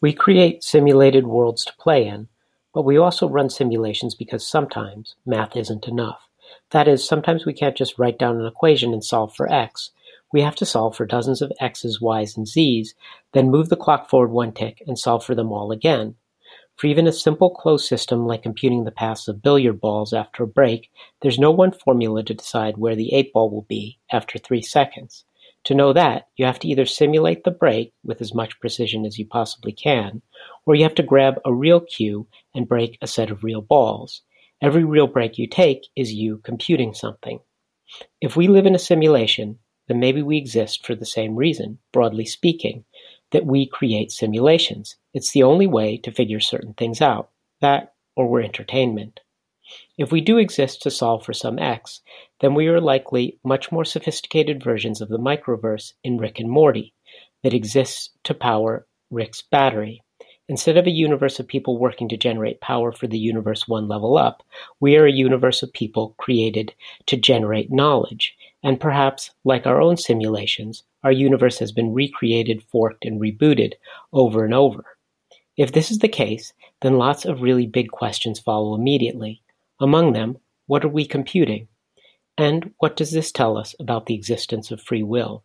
We create simulated worlds to play in, but we also run simulations because sometimes math isn't enough. That is, sometimes we can't just write down an equation and solve for x. We have to solve for dozens of x's, y's, and z's, then move the clock forward one tick and solve for them all again. For even a simple closed system like computing the paths of billiard balls after a break, there's no one formula to decide where the eight ball will be after three seconds. To know that, you have to either simulate the break with as much precision as you possibly can, or you have to grab a real cue and break a set of real balls. Every real break you take is you computing something. If we live in a simulation, then maybe we exist for the same reason, broadly speaking, that we create simulations. It's the only way to figure certain things out. That, or we're entertainment. If we do exist to solve for some x, then we are likely much more sophisticated versions of the microverse in Rick and Morty that exists to power Rick's battery. Instead of a universe of people working to generate power for the universe one level up, we are a universe of people created to generate knowledge. And perhaps, like our own simulations, our universe has been recreated, forked, and rebooted over and over. If this is the case, then lots of really big questions follow immediately. Among them, what are we computing? And what does this tell us about the existence of free will?